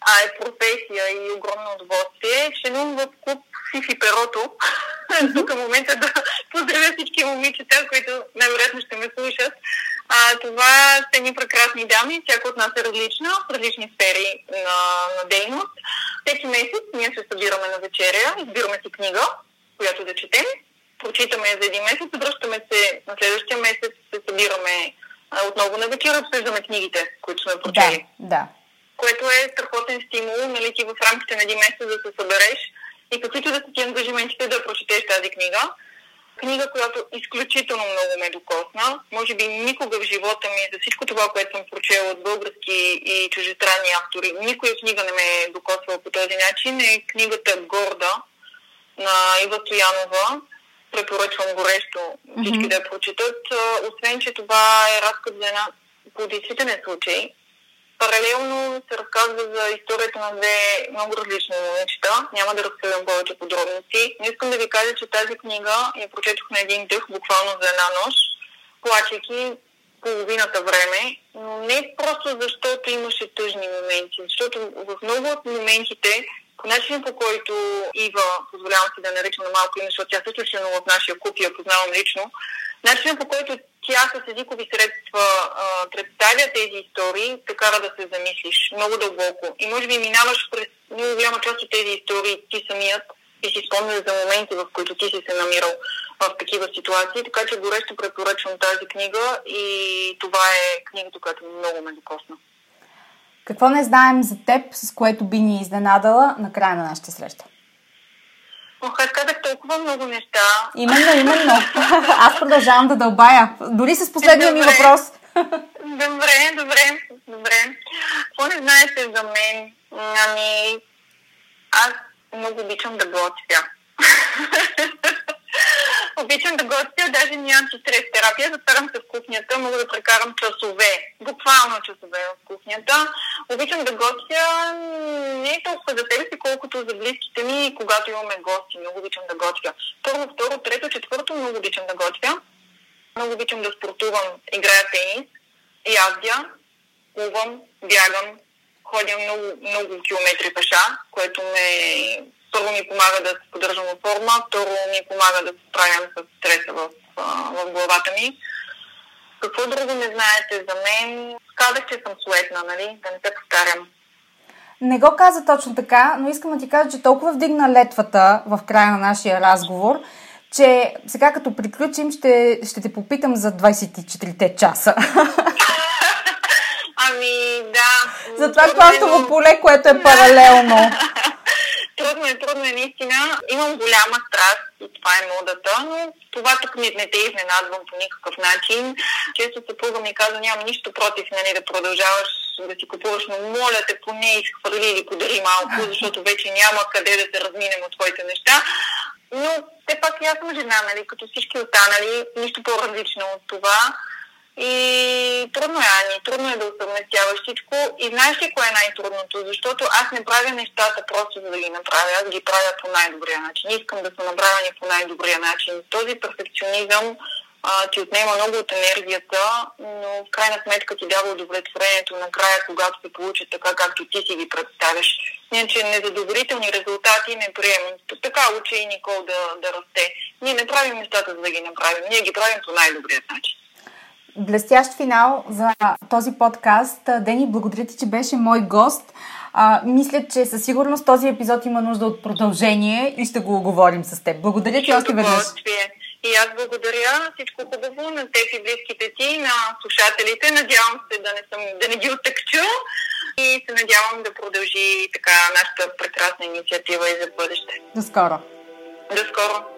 а е професия и огромно удоволствие. Членувам в клуб Сифи Перото. [LAUGHS] Тук е момента да [LAUGHS] поздравя всички момичета, които най-вероятно ще ме слушат. А, това са ни прекрасни дами, всяка от нас е различна, в различни сфери на, на дейност. Всеки месец ние се събираме на вечеря, избираме си книга, която да четем, прочитаме за един месец, връщаме се на следващия месец, се събираме отново на вечеря, обсъждаме книгите, които сме прочели. Да, да. Което е страхотен стимул, нали, ти в рамките на един месец да се събереш и каквито да са ти ангажиментите да прочетеш тази книга. Книга, която изключително много ме докосна. Може би никога в живота ми, за всичко това, което съм прочела от български и чужестранни автори, никоя книга не ме е докосвала по този начин. Е книгата Горда на Ива Стоянова. Препоръчвам горещо всички mm-hmm. да я прочитат. Освен, че това е разказ за една по действителен случай, Паралелно се разказва за историята на две много различни момичета. Няма да разказвам повече подробности. Но искам да ви кажа, че тази книга я прочетох на един дъх, буквално за една нощ, плачейки половината време, но не просто защото имаше тъжни моменти, защото в много от моментите, по начин по който Ива, позволявам си да наричам на малко име, защото тя също членува в нашия клуб и я познавам лично, начинът по който тя с езикови средства а, представя тези истории, те кара да се замислиш много дълбоко. И може би минаваш през много голяма част от тези истории ти самият и си спомняш за моменти, в които ти си се намирал в такива ситуации. Така че горещо препоръчвам тази книга и това е книгата, която много ме докосна. Какво не знаем за теб, с което би ни изненадала на края на нашата среща? Ох, аз казах толкова много неща. Именно, именно. Аз продължавам да дълбая. Дори с последния ми въпрос. Добре, добре, добре. Какво не знаете за мен? Ами, аз много обичам да готвя. Обичам да готвя, даже нямам стрес терапия, затварям се в кухнята, мога да прекарам часове, буквално часове в кухнята. Обичам да готвя не толкова за себе си, колкото за близките ми, когато имаме гости. Много обичам да готвя. Първо, второ, трето, четвърто, много обичам да готвя. Много обичам да спортувам, играя тенис, ядя, плувам, бягам, ходя много, много километри пеша, което ме първо ми помага да се поддържам в форма, второ ми помага да се справям с стреса в, в главата ми. Какво друго не знаете за мен? Казах, че съм суетна, нали? Да не се повтарям. Не го каза точно така, но искам да ти кажа, че толкова вдигна летвата в края на нашия разговор, че сега като приключим ще, ще те попитам за 24-те часа. [LAUGHS] Ами, да. За това квантово поле, което е паралелно. [LAUGHS] Трудно е, трудно е наистина. Имам голяма страст и това е модата, но това тук не, не те изненадвам по никакъв начин. Често съпруга ми казва, нямам нищо против нали, да продължаваш да си купуваш, но моля те поне изхвърли или подари малко, защото вече няма къде да се разминем от твоите неща. Но все пак и аз съм жена, нали, като всички останали, нищо по-различно от това. И трудно е, Ани, трудно е да усъвместяваш всичко. И знаеш ли кое е най-трудното? Защото аз не правя нещата просто за да ги направя, аз ги правя по най-добрия начин. Искам да са направени по най-добрия начин. Този перфекционизъм а, ти отнема много от енергията, но в крайна сметка ти дава удовлетворението накрая, когато се получи така, както ти си ги представяш. Иначе незадоволителни резултати не приемам. Така учи и Никол да, да расте. Ние не правим нещата, за да ги направим. Ние ги правим по най-добрият начин. Блестящ финал за този подкаст. Дени, благодаря ти, че беше мой гост. А, мисля, че със сигурност този епизод има нужда от продължение и ще го оговорим с теб. Благодаря ти още веднъж. И аз благодаря всичко хубаво на теб и близките ти, на слушателите. Надявам се да не, съм, да не ги отъкчу и се надявам да продължи така нашата прекрасна инициатива и за бъдеще. До скоро! До скоро!